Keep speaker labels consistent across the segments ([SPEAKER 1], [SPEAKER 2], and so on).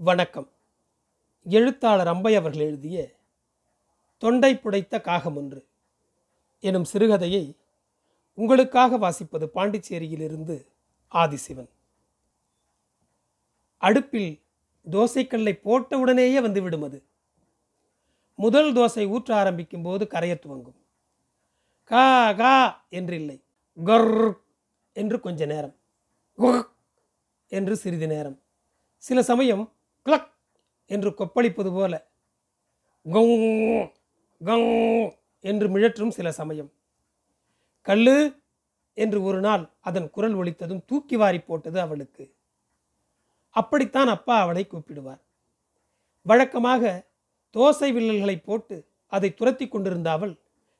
[SPEAKER 1] வணக்கம். எழுத்தாளர் அம்பை அவர்கள் எழுதிய தொண்டை புடைத்த காகம் ஒன்று எனும் சிறுகதையை உங்களுக்காக வாசிப்பது பாண்டிச்சேரியிலிருந்து ஆதிசிவன். அடுப்பில் தோசைக்கல்லை போட்டவுடனேயே வந்துவிடும் அது. முதல் தோசை ஊற்ற ஆரம்பிக்கும் போது கரைய துவங்கும். கா கா என்றில்லை. கர் என்று கொஞ்ச நேரம். என்று சிறிது நேரம். சில சமயம் கிளக் என்று கொப்பளிப்பது போல. கங் என்று மிழற்றும் சில சமயம். கல்லு என்று ஒரு நாள் அதன் குரல் ஒலித்ததும் தூக்கி வாரி போட்டது அவளுக்கு. அப்படித்தான் அப்பா அவளை கூப்பிடுவார். வழக்கமாக தோசை வில்லல்களை போட்டு அதை துரத்தி கொண்டிருந்த அவள்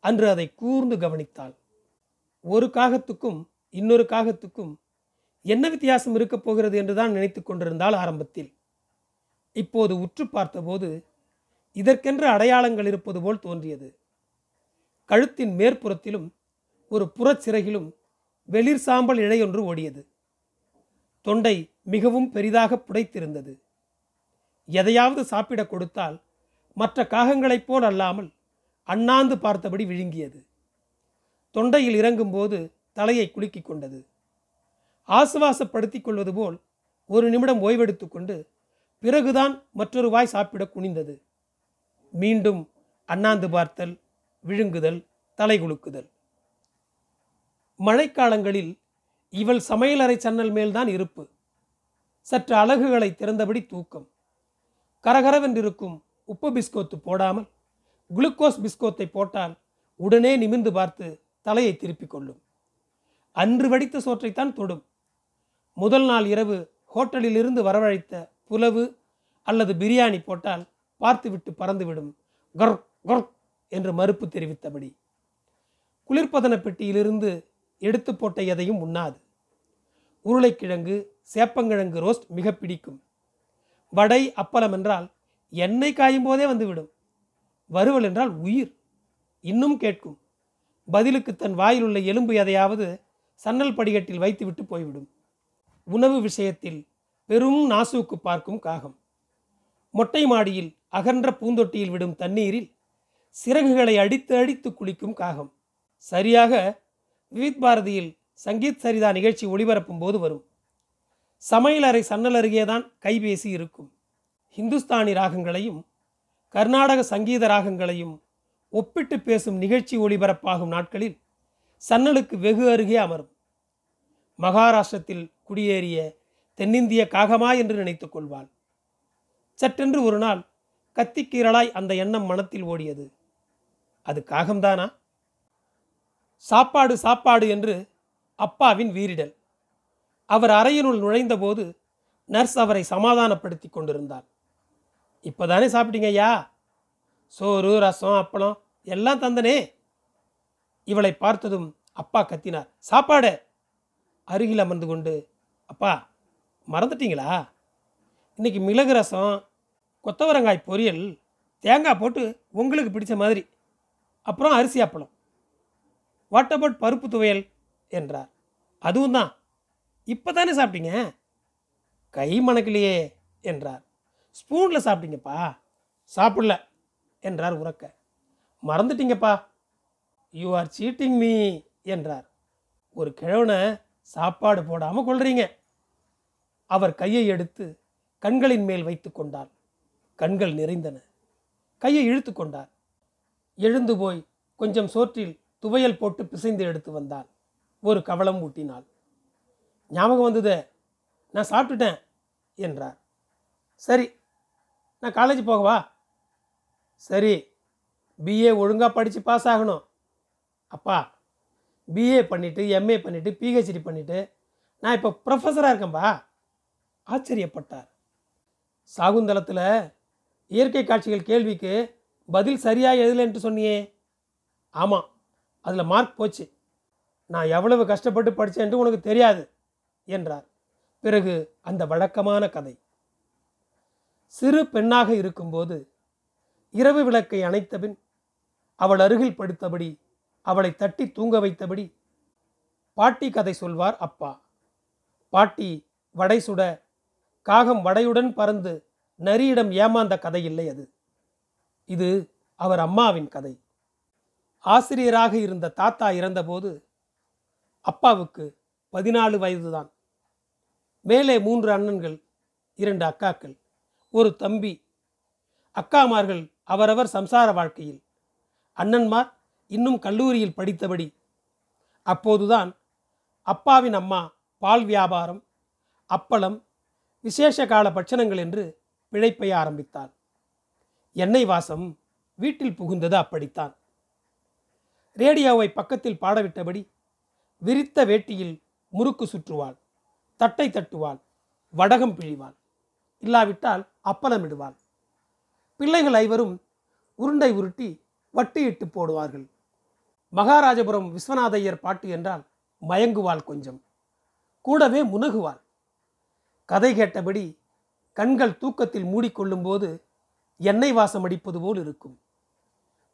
[SPEAKER 1] அன்று அதை கூர்ந்து கவனித்தாள். ஒரு காகத்துக்கும் இன்னொரு காகத்துக்கும் என்ன வித்தியாசம் இருக்கப் போகிறது என்றுதான் நினைத்து கொண்டிருந்தாள் ஆரம்பத்தில். இப்போது உற்று பார்த்தபோது இதற்கென்று அடையாளங்கள் இருப்பது போல் தோன்றியது. கழுத்தின் மேற்புறத்திலும் ஒரு புறச்சிறகிலும் வெளிர் சாம்பல் இழையொன்று ஓடியது. தொண்டை மிகவும் பெரிதாக புடைத்திருந்தது. எதையாவது சாப்பிட கொடுத்தால் மற்ற காகங்களைப் போல் அல்லாமல் அண்ணாந்து பார்த்தபடி விழுங்கியது. தொண்டையில் இறங்கும்போது தலையை குலுக்கிக் கொண்டது. ஆசுவாசப்படுத்திக் கொள்வது போல் ஒரு நிமிடம் ஓய்வெடுத்துக்கொண்டு பிறகுதான் மற்றொரு வாய் சாப்பிட குனிந்தது. மீண்டும் அண்ணாந்து பார்த்தல் விழுங்குதல் தலை குலுக்குதல். மழைக்காலங்களில் இவள் சமையலறை சன்னல் மேல்தான் இருப்பு. சற்று அழகுகளை திறந்தபடி தூக்கம். கரகரவென்றிருக்கும் உப்பு பிஸ்கோத்து போடாமல் குளுக்கோஸ் பிஸ்கோத்தை போட்டால் உடனே நிமிர்ந்து பார்த்து தலையை திருப்பிக் கொள்ளும். அன்று வடித்த சோற்றைத்தான் தொடும். முதல் நாள் இரவு ஹோட்டலில் இருந்து வரவழைத்த புலவு அல்லது பிரியாணி போட்டால் பார்த்துவிட்டு பறந்துவிடும். கொர் கொர் என்று மறுப்பு தெரிவித்தபடி. குளிர்பதன பெட்டியிலிருந்து எடுத்து போட்ட எதையும் உண்ணாது. உருளைக்கிழங்கு சேப்பங்கிழங்கு ரோஸ்ட் மிக பிடிக்கும். வடை அப்பளம் என்றால் எண்ணெய் காயும் போதே வந்துவிடும். வறுவல் என்றால் உயிர். இன்னும் கேட்கும். பதிலுக்கு தன் வாயில் உள்ள எலும்பு எதையாவது சன்னல் படிக்கட்டில் வைத்துவிட்டு போய்விடும். உணவு விஷயத்தில் பெரும் நாசூக்கு பார்க்கும் காகம். மொட்டை மாடியில் அகன்ற பூந்தொட்டியில் விடும் தண்ணீரில் சிறகுகளை அடித்து அடித்து குளிக்கும் காகம். சரியாக விவித் பாரதியில் சங்கீத் சரிதா நிகழ்ச்சி ஒளிபரப்பும் போது வரும். சமையலறை சன்னல் அருகேதான் கைபேசி இருக்கும். ஹிந்துஸ்தானி ராகங்களையும் கர்நாடக சங்கீத ராகங்களையும் ஒப்பிட்டு பேசும் நிகழ்ச்சி ஒளிபரப்பாகும் நாட்களில் சன்னலுக்கு வெகு அருகே அமரும். மகாராஷ்டிரத்தில் குடியேறிய தென்னிந்திய காகமா என்று நினைத்துக் கொள்வாள் சற்றென்று ஒரு நாள் கத்திக்கீரலாய் அந்த எண்ணம் மனத்தில் ஓடியது. அது காகம்தானா? சாப்பாடு சாப்பாடு என்று அப்பாவின் வீரிடல் அவர் அறையினுள் நுழைந்தபோது நர்ஸ் அவரை சமாதானப்படுத்தி கொண்டிருந்தார். இப்போதானே சாப்பிட்டீங்க ஐயா? சோறு ரசம் அப்பளம் எல்லாம் தந்தனே. இவளை பார்த்ததும் அப்பா கத்தினார். சாப்பாடு! அருகில் அமர்ந்து கொண்டு அப்பா மறந்துட்டீங்களா? இன்னைக்கு மிளகு ரசம் கொத்தவரங்காய் பொரியல் தேங்காய் போட்டு உங்களுக்கு பிடிச்ச மாதிரி. அப்புறம் அரிசி அப்பளம். வாட் அபவுட் பருப்பு துவையல்? என்றார். அதுவும் தான். இப்போ தானே சாப்பிட்டீங்க? கை மணக்கலையே என்றார். ஸ்பூனில் சாப்பிட்டீங்கப்பா. சாப்பிடல என்றார் உறக்க. மறந்துட்டீங்கப்பா. யூ ஆர் சீட்டிங் மீ என்றார். ஒரு கிழவனை சாப்பாடு போடாமல் கொள்றீங்க அவர் கையை எடுத்து கண்களின் மேல் வைத்து கொண்டார். கண்கள் நிறைந்தன. கையை இழுத்து கொண்டார். எழுந்து போய் கொஞ்சம் சோற்றில் துவையல் போட்டு பிசைந்து எடுத்து வந்தான் ஒரு கவலம் ஊட்டினாள். ஞாபகம் வந்தது நான் சாப்பிட்டுட்டேன் என்றார். சரி நான் காலேஜ் போகவா சரி பிஏ ஒழுங்காக படித்து பாஸ் ஆகணும். அப்பா பிஏ பண்ணிவிட்டு எம்ஏ பண்ணிவிட்டு பிஹெச்டி பண்ணிவிட்டு நான் இப்போ ப்ரொஃபஸராக இருக்கேன்பா. ஆச்சரியப்பட்டார். சாகுந்தலத்தில் இயற்கை காட்சிகள் கேள்விக்கு பதில் சரியாக எழுதலைன்ட்டு சொன்னியே. ஆமாம் அதில் மார்க் போச்சு. நான் எவ்வளவு கஷ்டப்பட்டு படித்தேன்ட்டு உனக்கு தெரியாது என்றார். பிறகு அந்த வழக்கமான கதை. சிறு பெண்ணாக இருக்கும்போது இரவு விளக்கை அணைத்தபின் அவள் அருகில் படுத்தபடி அவளை தட்டி தூங்க வைத்தபடி பாட்டி கதை சொல்வார் அப்பா. பாட்டி வடை சுட காகம் வடையுடன் பறந்து நரியிடம் ஏமாந்த கதை இல்லை அது. இது அவர் அம்மாவின் கதை. ஆசிரியராக இருந்த தாத்தா இறந்தபோது அப்பாவுக்கு பதினாலு வயதுதான். மேலே மூன்று அண்ணன்கள் இரண்டு அக்காக்கள் ஒரு தம்பி. அக்காமார்கள் அவரவர் சம்சார வாழ்க்கையில். அண்ணன்மார் இன்னும் கல்லூரியில் படித்தபடி. அப்போதுதான் அப்பாவின் அம்மா பால் வியாபாரம் அப்பளம் விசேஷ கால பட்சணங்கள் என்று பிழைப்பை ஆரம்பித்தாள். எண்ணெய் வாசம் வீட்டில் புகுந்தது அப்படித்தான். ரேடியோவை பக்கத்தில் பாடவிட்டபடி விரித்த வேட்டியில் முறுக்கு சுற்றுவாள் தட்டை தட்டுவாள் வடகம் பிழிவாள் இல்லாவிட்டால் அப்பளமிடுவாள். பிள்ளைகள் ஐவரும் உருண்டை உருட்டி வட்டியிட்டு போடுவார்கள். மகாராஜபுரம் விஸ்வநாதையர் பாட்டு என்றால் மயங்குவாள் கொஞ்சம். கூடவே முனகுவாள். கதை கேட்டபடி கண்கள் தூக்கத்தில் மூடிக்கொள்ளும்போது எண்ணெய் வாசம் அடிப்பது போல் இருக்கும்.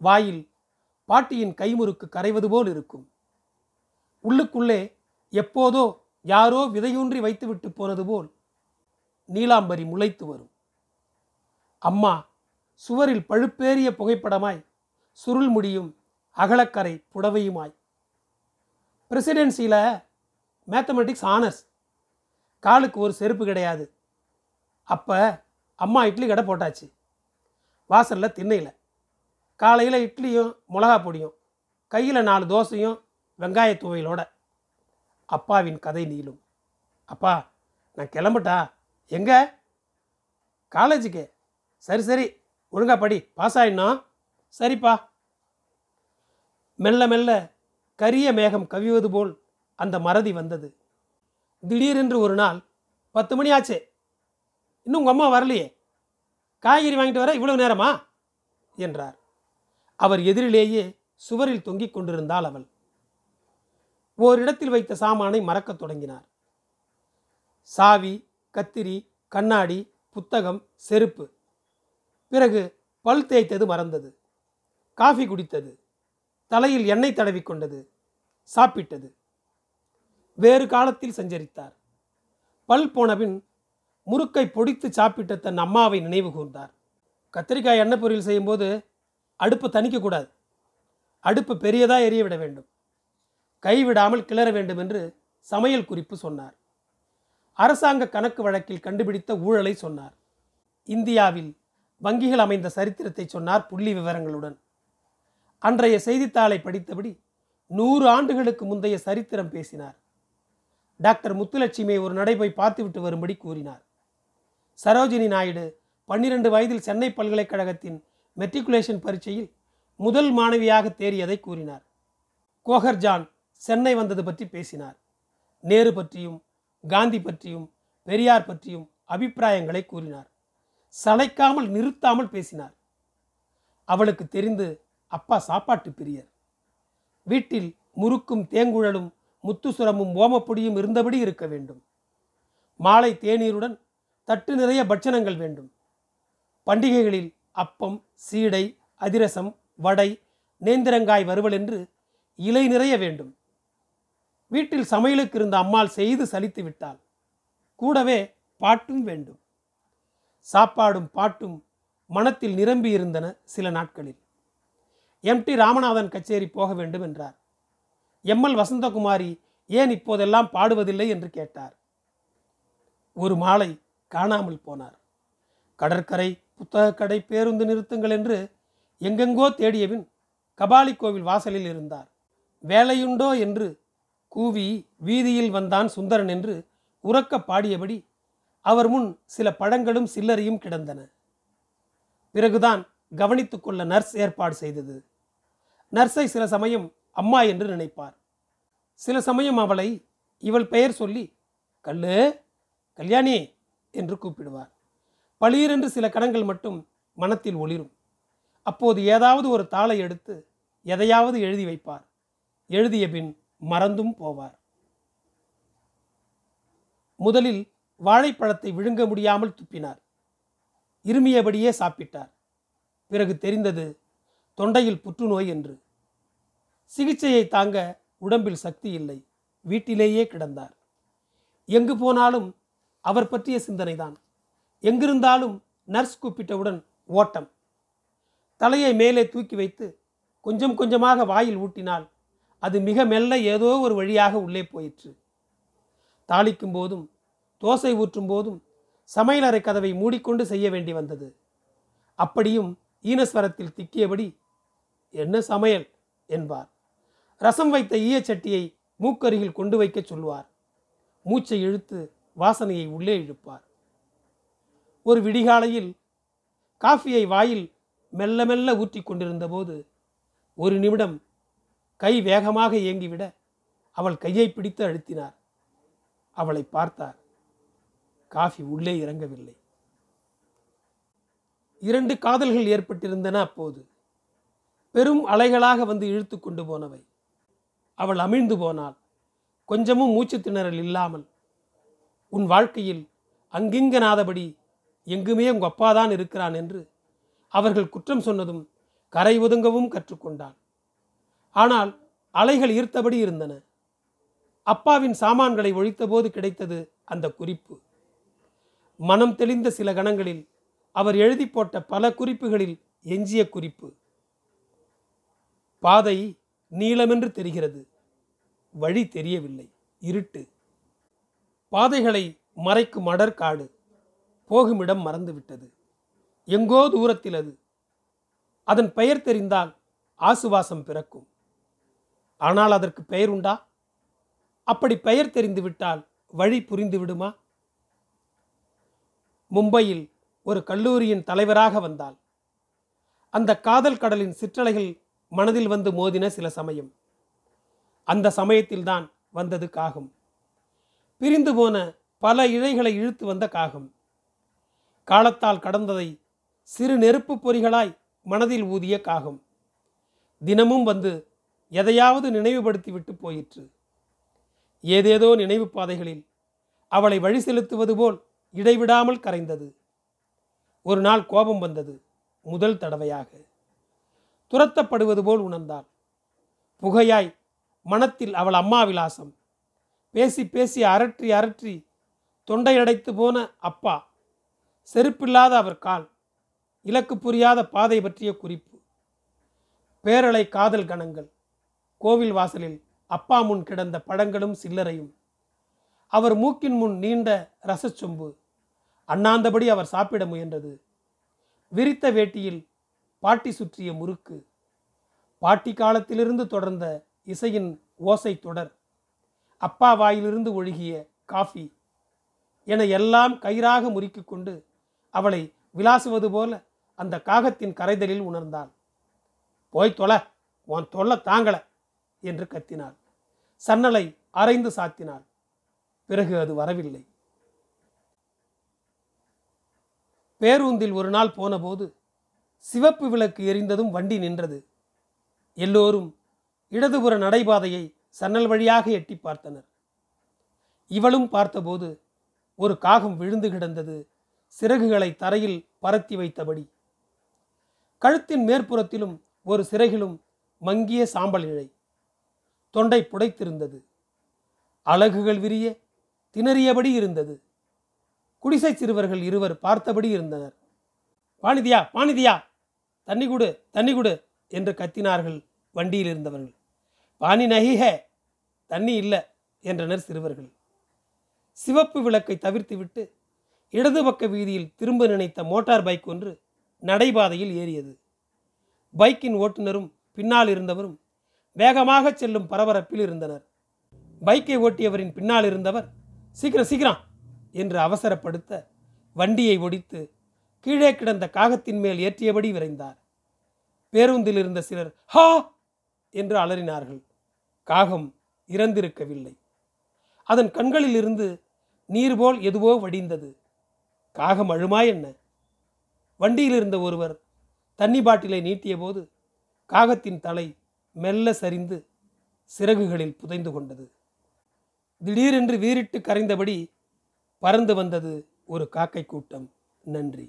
[SPEAKER 1] வாயில் பாட்டியின் கைமுறுக்கு கரைவது போல் இருக்கும். உள்ளுக்குள்ளே எப்போதோ யாரோ விதையூன்றி வைத்துவிட்டு போனது போல் நீலாம்பரி முளைத்து வரும். அம்மா சுவரில் பழுப்பேறிய புகைப்படமாய் சுருள் முடியும் அகலக்கரை புடவையுமாய். பிரசிடென்சியில் மேத்தமெட்டிக்ஸ் ஆனர்ஸ் காலுக்கு ஒரு செருப்பு கிடையாது. அப்போ அம்மா இட்லி கடை போட்டாச்சு. வாசலில் திண்ணையில். காலையில் இட்லியும் மிளகா பொடியும் கையில் நாலு தோசையும் வெங்காய துவையலோட. அப்பாவின் கதை நீளும். அப்பா நான் கிளம்பட்டா? எங்கே? காலேஜுக்கு. சரி சரி. ஒழுங்கா படி. பாஸ் ஆயிடணும். சரிப்பா. மெல்ல மெல்ல கரிய மேகம் கவிவது போல் அந்த மறதி வந்தது. திடீரென்று ஒரு நாள் பத்து மணி ஆச்சே. இன்னும் உங்கள் அம்மா வரலையே. காய்கறி வாங்கிட்டு வர இவ்வளவு நேரமா? என்றார். அவர் எதிரிலேயே சுவரில் தொங்கிக் கொண்டிருந்தாள் அவள். ஓரிடத்தில் வைத்த சாமானை மறக்கத் தொடங்கினார். சாவி கத்திரி கண்ணாடி புத்தகம் செருப்பு. பிறகு பல் தேய்த்தது மறந்தது. காஃபி குடித்தது. தலையில் எண்ணெய் தடவி கொண்டது. சாப்பிட்டது. வேறு காலத்தில் சஞ்சரித்தார். பல் போனபின் முறுக்கை பொடித்து சாப்பிட்ட தன் அம்மாவை நினைவு கூர்ந்தார். கத்திரிக்காய் எண்ணெய் பொரியல் செய்யும்போது அடுப்பை தணிக்கக்கூடாது அடுப்பு பெரியதாக எரிய விட வேண்டும் கைவிடாமல் கிளற வேண்டும் என்று சமையல் குறிப்பு சொன்னார். அரசாங்க கணக்கு வழக்கில் கண்டுபிடித்த ஊழலை சொன்னார். இந்தியாவில் வங்கிகள் அமைந்த சரித்திரத்தை சொன்னார் புள்ளி விவரங்களுடன். அன்றைய செய்தித்தாளை படித்தபடி நூறு ஆண்டுகளுக்கு முந்தைய சரித்திரம் பேசினார். டாக்டர் முத்துலட்சுமியை ஒரு நடை போய் பார்த்துவிட்டு வரும்படி கூறினார். சரோஜினி நாயுடு பன்னிரண்டு வயதில் சென்னை பல்கலைக்கழகத்தின் மெட்ரிகுலேஷன் பரீட்சையில் முதல் மாணவியாக தேறியதை கூறினார். கோகர்ஜான் சென்னை வந்தது பற்றி பேசினார். நேரு பற்றியும் காந்தி பற்றியும் பெரியார் பற்றியும் அபிப்பிராயங்களை கூறினார். சளைக்காமல் நிறுத்தாமல் பேசினார். அவளுக்கு தெரிந்து அப்பா சாப்பாட்டு பிரியர். வீட்டில் முறுக்கும் தேங்குழலும் முத்துசுரமும் ஓமப்பொடியும் இருந்தபடி இருக்க வேண்டும். மாலை தேநீருடன் தட்டு நிறைய பட்சணங்கள் வேண்டும். பண்டிகைகளில் அப்பம் சீடை அதிரசம் வடை நேந்திரங்காய் வறுவல் என்று இலை நிறைய வேண்டும். வீட்டில் சமையலுக்கு இருந்த அம்மாள் செய்து சலித்து விட்டாள். கூடவே பாட்டும் வேண்டும். சாப்பாடும் பாட்டும் மனத்தில் நிரம்பி இருந்தன சில நாட்களில். எம் டி ராமநாதன் கச்சேரி போக வேண்டும் என்றார். எம்எல் வசந்தகுமாரி ஏன் இப்போதெல்லாம் பாடுவதில்லை என்று கேட்டார். ஒரு மாலை காணாமல் போனார். கடற்கரை புத்தகக்கடை பேருந்து நிறுத்துங்கள் என்று எங்கெங்கோ தேடியபின் கபாலி கோவில் வாசலில் இருந்தார். வேலையுண்டோ என்று கூவி வீதியில் வந்தான் சுந்தரன் என்று உறக்க பாடியபடி அவர் முன் சில பழங்களும் சில்லறையும் கிடந்தன. பிறகுதான் கவனித்துக்கொள்ள நர்ஸ் ஏற்பாடு செய்தது. நர்ஸை சில சமயம் அம்மா என்று நினைப்பார். சில சமயம் அவளை இவள் பெயர் சொல்லி கல்லு கல்யாணி என்று கூப்பிடுவார். பளியிரென்று சில கணங்கள் மட்டும் மனத்தில் ஒளிரும். அப்போது ஏதாவது ஒரு தாளை எடுத்து எதையாவது எழுதி வைப்பார். எழுதிய பின் மறந்தும் போவார். முதலில் வாழைப்பழத்தை விழுங்க முடியாமல் துப்பினார். இருமியபடியே சாப்பிட்டார். பிறகு தெரிந்தது தொண்டையில் புற்றுநோய் என்று. சிகிச்சையை தாங்க உடம்பில் சக்தி இல்லை. வீட்டிலேயே கிடந்தார். எங்கு போனாலும் அவர் பற்றிய சிந்தனை தான் எங்கிருந்தாலும் நர்ஸ் கூப்பிட்டவுடன் ஓட்டம். தலையை மேலே தூக்கி வைத்து கொஞ்சம் கொஞ்சமாக வாயில் ஊட்டினால் அது மிக மெல்ல ஏதோ ஒரு வழியாக உள்ளே போயிற்று. தாளிக்கும் போதும் தோசை ஊற்றும் போதும் சமையலறை கதவை மூடிக்கொண்டு செய்ய வேண்டி வந்தது. அப்படியும் ஈனஸ்வரத்தில் திக்கியபடி என்ன சமையல்? என்பார். ரசம் வைத்த ஈயச்சட்டியை மூக்கருகில் கொண்டு வைக்க சொல்வார் மூச்சை இழுத்து வாசனையை உள்ளே இழுப்பார். ஒரு விடிகாலையில் காஃபியை வாயில் மெல்ல மெல்ல ஊற்றி கொண்டிருந்த போது ஒரு நிமிடம் கை வேகமாக இயங்கிவிட அவள் கையை பிடித்து அழுத்தினார். அவளை பார்த்தார். காஃபி உள்ளே இறங்கவில்லை. இரண்டு காதல்கள் ஏற்பட்டிருந்தன அப்போது. பெரும் அலைகளாக வந்து இழுத்து கொண்டு போனவை. அவள் அமிழ்ந்து போனாள். கொஞ்சமும் மூச்சு திணறல் இல்லாமல் உன் வாழ்க்கையில் அங்கிங்கனாதபடி எங்குமே உங்க அப்பாதான் இருக்கிறான் என்று அவர்கள் குற்றம் சொன்னதும் கரை ஒதுங்கவும் கற்றுக்கொண்டாள். ஆனால் அலைகள் ஈர்த்தபடி இருந்தன. அப்பாவின் சாமான்களை ஒழித்தபோது கிடைத்தது அந்த குறிப்பு. மனம் தெளிந்த சில கணங்களில் அவர் எழுதி போட்ட பல குறிப்புகளில் எஞ்சிய குறிப்பு. பாதை நீளமென்று தெரிகிறது. வழி தெரியவில்லை. இருட்டு. பாதைகளை மறைக்கும் அடர் காடு. போகுமிடம் மறந்துவிட்டது. எங்கோ தூரத்தில் அது. அதன் பெயர் தெரிந்தால் ஆசுவாசம் பிறக்கும். ஆனால் அதற்கு பெயர் உண்டா? அப்படி பெயர் தெரிந்துவிட்டால் வழி புரிந்து விடுமா மும்பையில் ஒரு கல்லூரியின் தலைவராக வந்தால் அந்த காதல் கடலின் சிற்றலைகள் மனதில் வந்து மோதின சில சமயம். அந்த சமயத்தில்தான் வந்தது காகம். பிரிந்து போன பல இழைகளை இழுத்து வந்த காகம். காலத்தால் கடந்ததை சிறு நெருப்பு பொறிகளாய் மனதில் ஊதிய காகம். தினமும் வந்து எதையாவது நினைவுபடுத்தி விட்டு போயிற்று. ஏதேதோ நினைவு பாதைகளில் அவளை வழி செலுத்துவது போல் இடைவிடாமல் கரைந்தது. ஒரு நாள் கோபம் வந்தது முதல் தடவையாக. துரத்தப்படுவது போல் உணர்ந்தாள். புகையாய் மனத்தில் அவள் அம்மா விலாசம். பேசி பேசி அரற்றி அரற்றி தொண்டையடைத்து போன அப்பா. செருப்பில்லாத அவர் கால். இலக்கு புரியாத பாதை பற்றிய குறிப்பு. பேரலை காதல் கணங்கள். கோவில் வாசலில் அப்பா முன் கிடந்த பழங்களும் சில்லறையும். அவர் மூக்கின் முன் நீண்ட ரசச்சொம்பு. அண்ணாந்தபடி அவர் சாப்பிட முயன்றது. விரித்த வேட்டியில் பாட்டி சுற்றிய முறுக்கு. பாட்டி காலத்திலிருந்து தொடர்ந்த இசையின் ஓசை தொடர். அப்பா வாயிலிருந்து ஒழுகிய காஃபி. என எல்லாம் கயிறாக முறுக்கி கொண்டு அவளை விளாசுவது போல அந்த காகத்தின் கரைதலில் உணர்ந்தாள். போய் தொலை உன் தொல்லை தாங்கல என்று கத்தினாள். சன்னலை அரைந்து சாத்தினாள். பிறகு அது வரவில்லை. பேருந்தில் ஒரு நாள் போனபோது சிவப்பு விளக்கு எரிந்ததும் வண்டி நின்றது. எல்லோரும் இடதுபுற நடைபாதையை சன்னல் வழியாக எட்டி பார்த்தனர். இவளும் பார்த்தபோது ஒரு காகம் விழுந்து கிடந்தது. சிறகுகளை தரையில் பரத்தி வைத்தபடி. கழுத்தின் மேற்புறத்திலும் ஒரு சிறகிலும் மங்கிய சாம்பல் இழை. தொண்டை புடைத்திருந்தது. அலகுகள் விரிய திணறியபடி இருந்தது. குடிசை சிறுவர்கள் இருவர் பார்த்தபடி இருந்தனர். பாணிதியா பாணிதியா! தண்ணி கொடு தண்ணி கொடு என்று கத்தினார்கள் வண்டியில் இருந்தவர்கள். பானி நகி தண்ணி இல்லை என்றனர் சிறுவர்கள். சிவப்பு விளக்கை தவிர்த்துவிட்டு இடது பக்க வீதியில் திரும்ப நினைத்த மோட்டார் பைக் ஒன்று நடைபாதையில் ஏறியது. பைக்கின் ஓட்டுநரும் பின்னால் இருந்தவரும் வேகமாக செல்லும் பரபரப்பில் இருந்தனர். பைக்கை ஓட்டியவரின் பின்னால் இருந்தவர் சீக்கிரம் சீக்கிரம்! என்று அவசரப்படுத்த வண்டியை ஒடித்து கீழே கிடந்த காகத்தின் மேல் ஏற்றியபடி விரைந்தார். பேருந்தில் இருந்த சிலர் ஹா! என்று அலறினார்கள். காகம் இறந்திருக்கவில்லை. அதன் கண்களில் இருந்து நீர் போல் எதுவோ வடிந்தது. காகம் அழுமா என்ன? வண்டியில் இருந்த ஒருவர் தண்ணி பாட்டிலை நீட்டிய போது காகத்தின் தலை மெல்ல சரிந்து சிறகுகளில் புதைந்து கொண்டது. திடீரென்று வீறிட்டு கரைந்தபடி பறந்து வந்தது ஒரு காக்கை கூட்டம். நன்றி.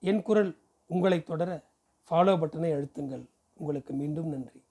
[SPEAKER 1] என் குரல் உங்களை தொடர ஃபாலோ பட்டனை அழுத்துங்கள். உங்களுக்கு மீண்டும் நன்றி.